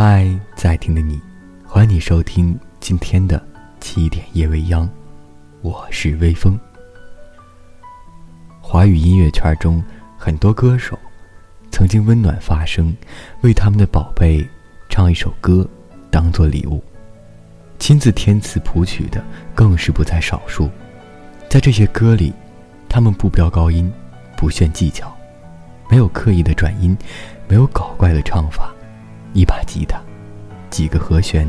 嗨，在听的你，欢迎你收听今天的七点夜未央，我是微风。华语音乐圈中，很多歌手曾经温暖发声，为他们的宝贝唱一首歌，当做礼物。亲自填词谱曲的更是不在少数。在这些歌里，他们不飙高音，不炫技巧，没有刻意的转音，没有搞怪的唱法，一把吉他，几个和弦，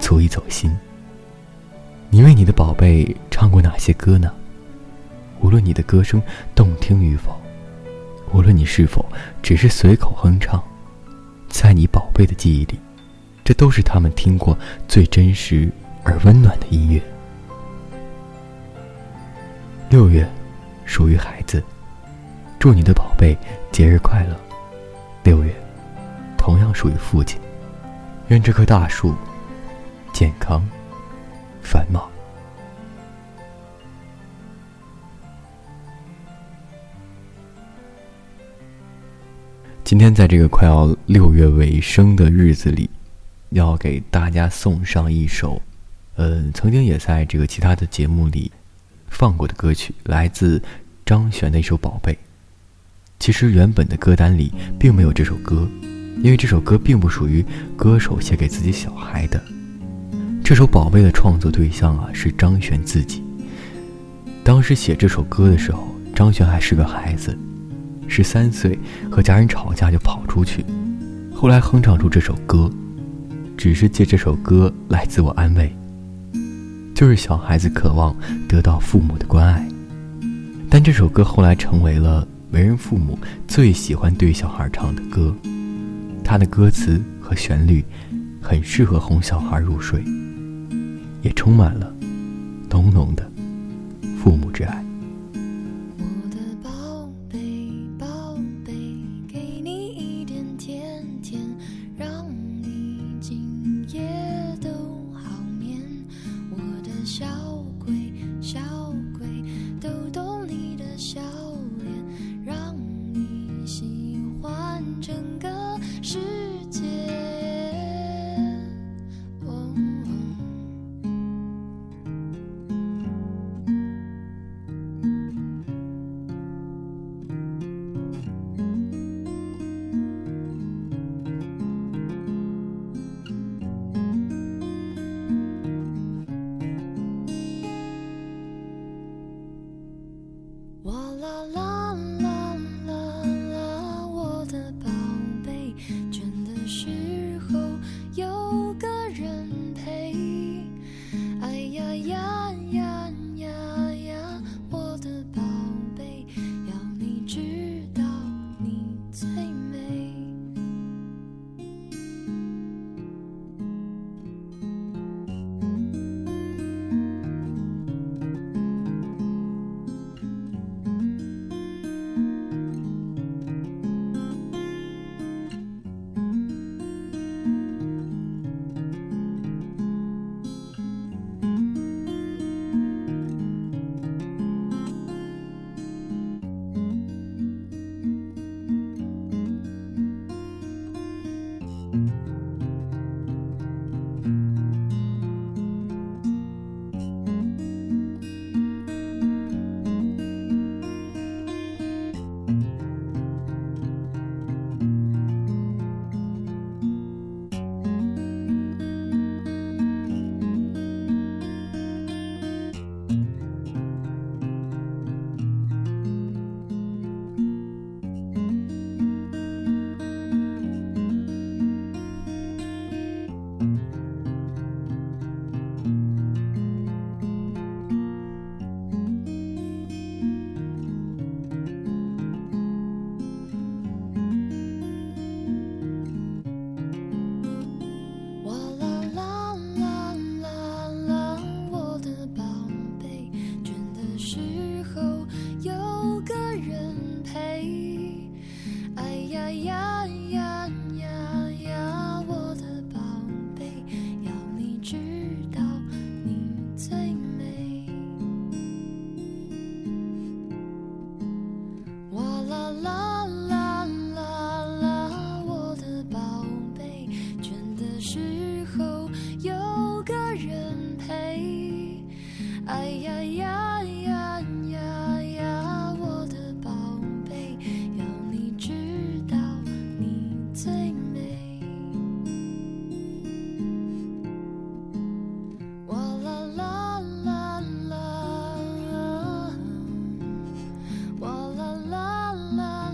足以走心。你为你的宝贝唱过哪些歌呢？无论你的歌声动听与否，无论你是否只是随口哼唱，在你宝贝的记忆里，这都是他们听过最真实而温暖的音乐。六月，属于孩子，祝你的宝贝节日快乐。六月，属于父亲，愿这棵大树健康繁茂。今天在这个快要六月尾声的日子里，要给大家送上一首，呃，曾经也在这个其他的节目里放过的歌曲，来自张悬的一首《宝贝》。其实原本的歌单里并没有这首歌，因为这首歌并不属于歌手写给自己小孩的。这首《宝贝》的创作对象啊是张悬自己。当时写这首歌的时候，张悬还是个孩子。十三岁，和家人吵架就跑出去，后来哼唱出这首歌，只是借这首歌来自我安慰。就是小孩子渴望得到父母的关爱，但这首歌后来成为了为人父母最喜欢对小孩唱的歌。他的歌词和旋律很适合哄小孩入睡，也充满了浓浓的父母之爱。我的宝贝宝贝，给你一点甜甜，让你今夜都好眠。我的小鬼。哎呀呀呀呀呀，我的宝贝，要你知道你最美。哇啦啦啦啦，哇啦啦啦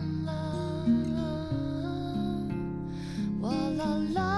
啦，哇啦啦。